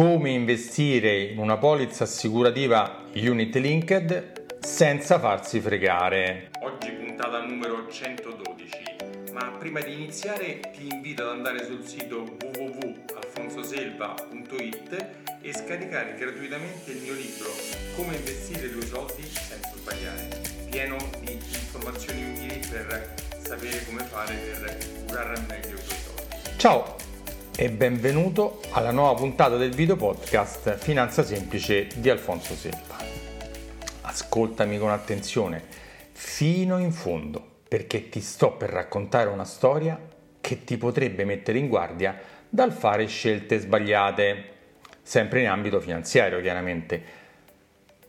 come investire in una polizza assicurativa Unit Linked senza farsi fregare. Oggi puntata numero 112, ma prima di iniziare ti invito ad andare sul sito www.alfonsoselva.it e scaricare gratuitamente il mio libro Come investire i tuoi soldi senza sbagliare, pieno di informazioni utili per sapere come fare per curare al meglio i tuoi soldi. Ciao! E benvenuto alla nuova puntata del video podcast Finanza Semplice di Alfonso Selva. Ascoltami con attenzione fino in fondo perché ti sto per raccontare una storia che ti potrebbe mettere in guardia dal fare scelte sbagliate, sempre in ambito finanziario chiaramente.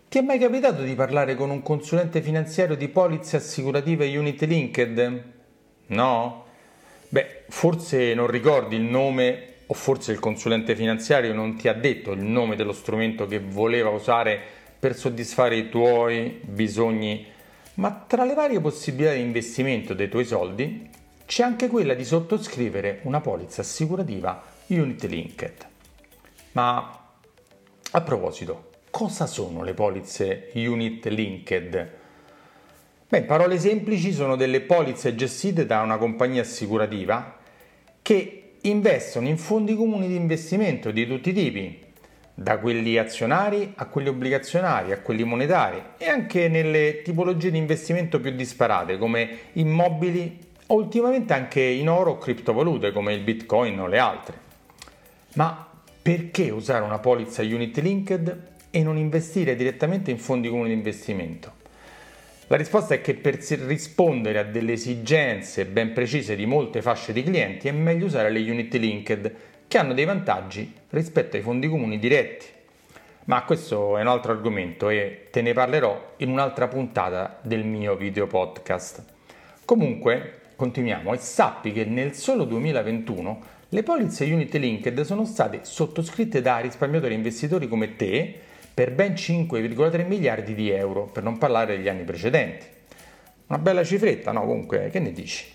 Ti è mai capitato di parlare con un consulente finanziario di polizze assicurative Unit Linked? No? Forse non ricordi il nome o forse il consulente finanziario non ti ha detto il nome dello strumento che voleva usare per soddisfare i tuoi bisogni, ma tra le varie possibilità di investimento dei tuoi soldi c'è anche quella di sottoscrivere una polizza assicurativa Unit Linked. Ma a proposito, cosa sono le polizze Unit Linked? Beh, in parole semplici sono delle polizze gestite da una compagnia assicurativa che investono in fondi comuni di investimento di tutti i tipi, da quelli azionari a quelli obbligazionari, a quelli monetari e anche nelle tipologie di investimento più disparate come immobili o ultimamente anche in oro o criptovalute come il bitcoin o le altre. Ma perché usare una polizza unit linked e non investire direttamente in fondi comuni di investimento? La risposta è che per rispondere a delle esigenze ben precise di molte fasce di clienti è meglio usare le unit linked, che hanno dei vantaggi rispetto ai fondi comuni diretti. Ma questo è un altro argomento e te ne parlerò in un'altra puntata del mio video podcast. Comunque, continuiamo e sappi che nel solo 2021 le polizze unit linked sono state sottoscritte da risparmiatori e investitori come te per ben 5,3 miliardi di euro, per non parlare degli anni precedenti. Una bella cifretta, no? Comunque, che ne dici?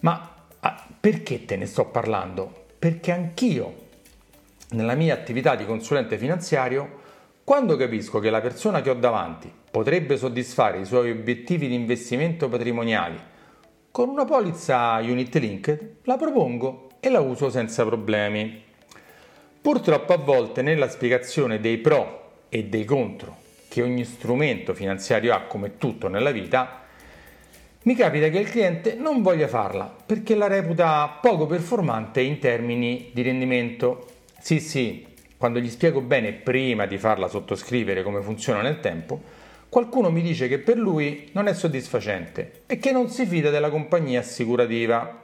Ma ah, perché te ne sto parlando? Perché anch'io, nella mia attività di consulente finanziario, quando capisco che la persona che ho davanti potrebbe soddisfare i suoi obiettivi di investimento patrimoniali con una polizza Unit Linked, la propongo e la uso senza problemi. Purtroppo a volte nella spiegazione dei pro e dei contro che ogni strumento finanziario ha come tutto nella vita, mi capita che il cliente non voglia farla perché la reputa poco performante in termini di rendimento. Sì, sì, quando gli spiego bene prima di farla sottoscrivere come funziona nel tempo, qualcuno mi dice che per lui non è soddisfacente e che non si fida della compagnia assicurativa.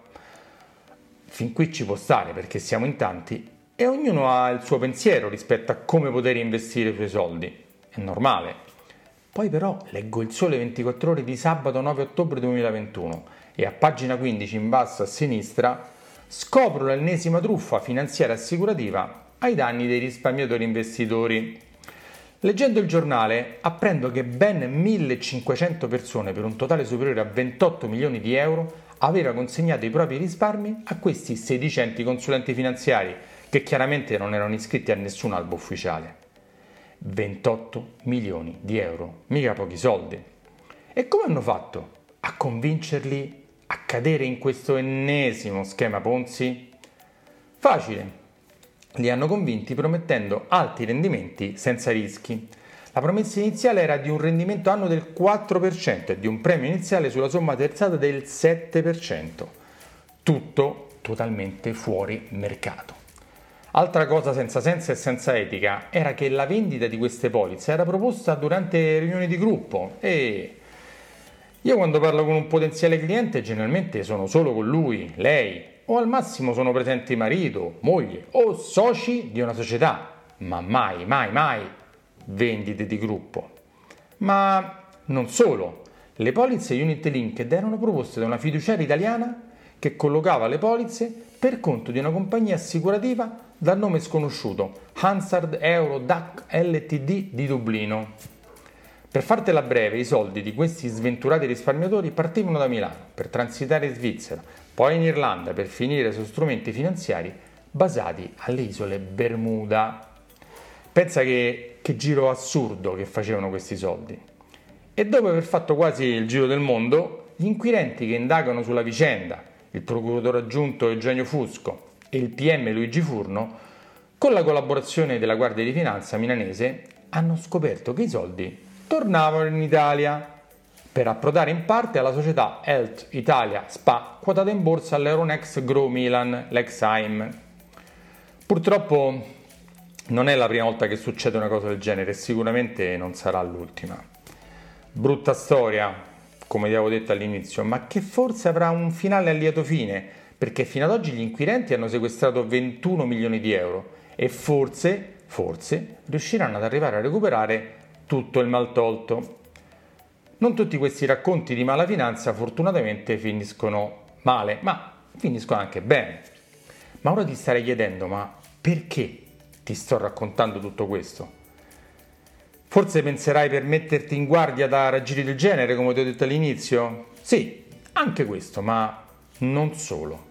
Fin qui ci può stare perché siamo in tanti e ognuno ha il suo pensiero rispetto a come poter investire i suoi soldi. È normale. Poi però leggo il Sole 24 ore di sabato 9 ottobre 2021 e a pagina 15 in basso a sinistra scopro l'ennesima truffa finanziaria assicurativa ai danni dei risparmiatori investitori. Leggendo il giornale apprendo che ben 1500 persone per un totale superiore a 28 milioni di euro aveva consegnato i propri risparmi a questi sedicenti consulenti finanziari che chiaramente non erano iscritti a nessun albo ufficiale. 28 milioni di euro, mica pochi soldi. E come hanno fatto a convincerli a cadere in questo ennesimo schema Ponzi? Facile. Li hanno convinti promettendo alti rendimenti senza rischi. La promessa iniziale era di un rendimento annuo del 4% e di un premio iniziale sulla somma terzata del 7%. Tutto totalmente fuori mercato. Altra cosa senza senso e senza etica era che la vendita di queste polizze era proposta durante riunioni di gruppo e io quando parlo con un potenziale cliente generalmente sono solo con lui, lei o al massimo sono presenti marito, moglie o soci di una società, ma mai, mai, mai vendite di gruppo. Ma non solo, le polizze Unit Linked erano proposte da una fiduciaria italiana che collocava le polizze per conto di una compagnia assicurativa dal nome sconosciuto Hansard Euro DAC LTD di Dublino. Per fartela breve, i soldi di questi sventurati risparmiatori partivano da Milano per transitare in Svizzera, poi in Irlanda per finire su strumenti finanziari basati alle isole Bermuda. Pensa che, che giro assurdo che facevano questi soldi. E dopo aver fatto quasi il giro del mondo, gli inquirenti che indagano sulla vicenda, il procuratore aggiunto Eugenio Fusco e il PM Luigi Furno, con la collaborazione della Guardia di Finanza milanese, hanno scoperto che i soldi tornavano in Italia per approdare in parte alla società Health Italia SPA quotata in borsa all'Euronext Grow Milan, l'Exime. Purtroppo non è la prima volta che succede una cosa del genere e sicuramente non sarà l'ultima. Brutta storia, come vi avevo detto all'inizio, ma che forse avrà un finale a lieto fine, perché fino ad oggi gli inquirenti hanno sequestrato 21 milioni di euro e forse, forse, riusciranno ad arrivare a recuperare tutto il maltolto. Non tutti questi racconti di mala finanza fortunatamente finiscono male, ma finiscono anche bene. Ma ora ti starei chiedendo, ma perché ti sto raccontando tutto questo? Forse penserai per metterti in guardia da raggiri del genere, come ti ho detto all'inizio? Sì, anche questo, ma non solo.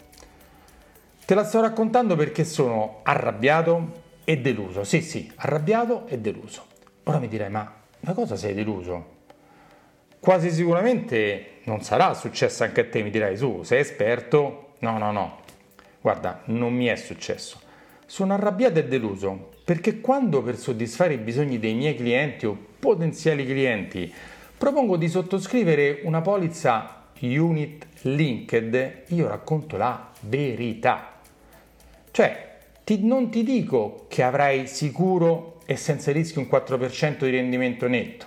Te la sto raccontando perché sono arrabbiato e deluso. Sì, sì, arrabbiato e deluso. Ora mi direi, ma da cosa sei deluso? Quasi sicuramente non sarà successo anche a te, mi dirai su, sei esperto? No, no, no. Guarda, non mi è successo. Sono arrabbiato e deluso perché quando per soddisfare i bisogni dei miei clienti o potenziali clienti propongo di sottoscrivere una polizza unit linked, io racconto la verità. Cioè, ti, non ti dico che avrai sicuro e senza rischio un 4% di rendimento netto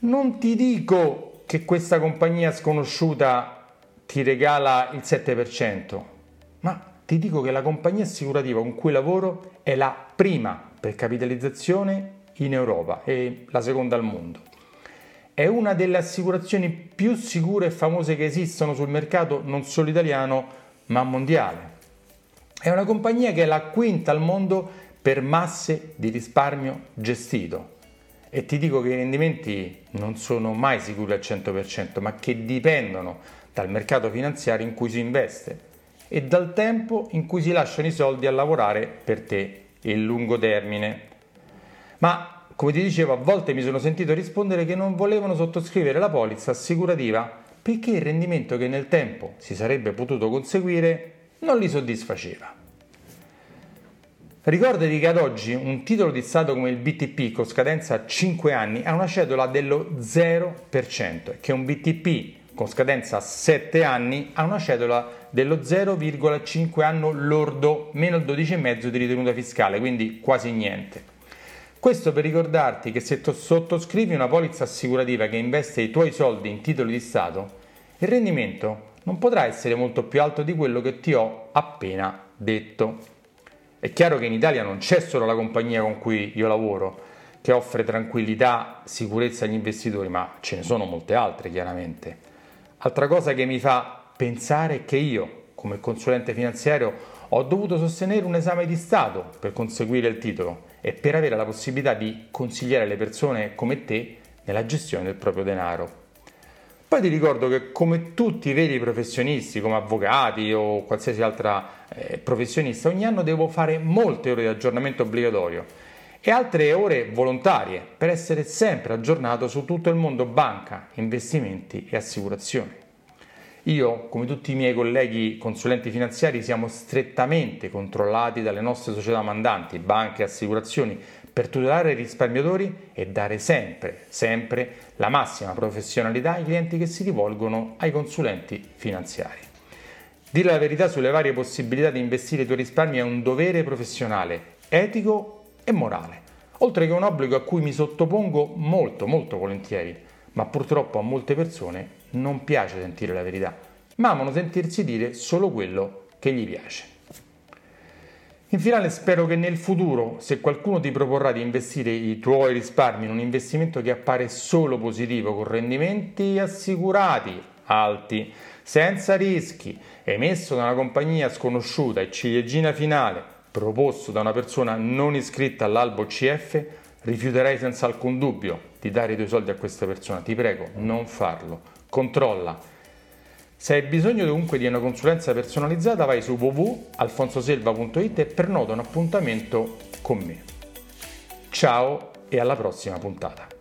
non ti dico che questa compagnia sconosciuta ti regala il 7%, ma ti dico che la compagnia assicurativa con cui lavoro è la prima per capitalizzazione in Europa e la seconda al mondo. È una delle assicurazioni più sicure e famose che esistono sul mercato non solo italiano ma mondiale. È una compagnia che è la quinta al mondo per masse di risparmio gestito e ti dico che i rendimenti non sono mai sicuri al 100%, ma che dipendono dal mercato finanziario in cui si investe e dal tempo in cui si lasciano i soldi a lavorare per te il lungo termine. Ma come ti dicevo, a volte mi sono sentito rispondere che non volevano sottoscrivere la polizza assicurativa perché il rendimento che nel tempo si sarebbe potuto conseguire non li soddisfaceva. Ricordati che ad oggi un titolo di Stato come il BTP con scadenza a 5 anni ha una cedola dello 0% e che un BTP con scadenza a 7 anni ha una cedola dello 0,5 anno lordo, meno il 12,5 di ritenuta fiscale, quindi quasi niente. Questo per ricordarti che se tu sottoscrivi una polizza assicurativa che investe i tuoi soldi in titoli di Stato, il rendimento non potrà essere molto più alto di quello che ti ho appena detto. È chiaro che in Italia non c'è solo la compagnia con cui io lavoro che offre tranquillità, sicurezza agli investitori, ma ce ne sono molte altre chiaramente. Altra cosa che mi fa pensare è che io, come consulente finanziario, ho dovuto sostenere un esame di Stato per conseguire il titolo e per avere la possibilità di consigliare le persone come te nella gestione del proprio denaro. Poi ti ricordo che come tutti i veri professionisti, come avvocati o qualsiasi altra eh, professionista, ogni anno devo fare molte ore di aggiornamento obbligatorio e altre ore volontarie per essere sempre aggiornato su tutto il mondo banca, investimenti e assicurazioni. Io, come tutti i miei colleghi consulenti finanziari, siamo strettamente controllati dalle nostre società mandanti, banche e assicurazioni, per tutelare i risparmiatori e dare sempre, sempre la massima professionalità ai clienti che si rivolgono ai consulenti finanziari. Dire la verità sulle varie possibilità di investire i tuoi risparmi è un dovere professionale, etico e morale, oltre che un obbligo a cui mi sottopongo molto, molto volentieri, ma purtroppo a molte persone non piace sentire la verità, ma amano sentirsi dire solo quello che gli piace. In finale spero che nel futuro, se qualcuno ti proporrà di investire i tuoi risparmi in un investimento che appare solo positivo, con rendimenti assicurati, alti, senza rischi, emesso da una compagnia sconosciuta e ciliegina finale, proposto da una persona non iscritta all'albo CF, rifiuterai senza alcun dubbio di dare i tuoi soldi a questa persona. Ti prego, non farlo. Controlla Se hai bisogno dunque di una consulenza personalizzata vai su www.alfonsoselva.it e prenota un appuntamento con me. Ciao e alla prossima puntata.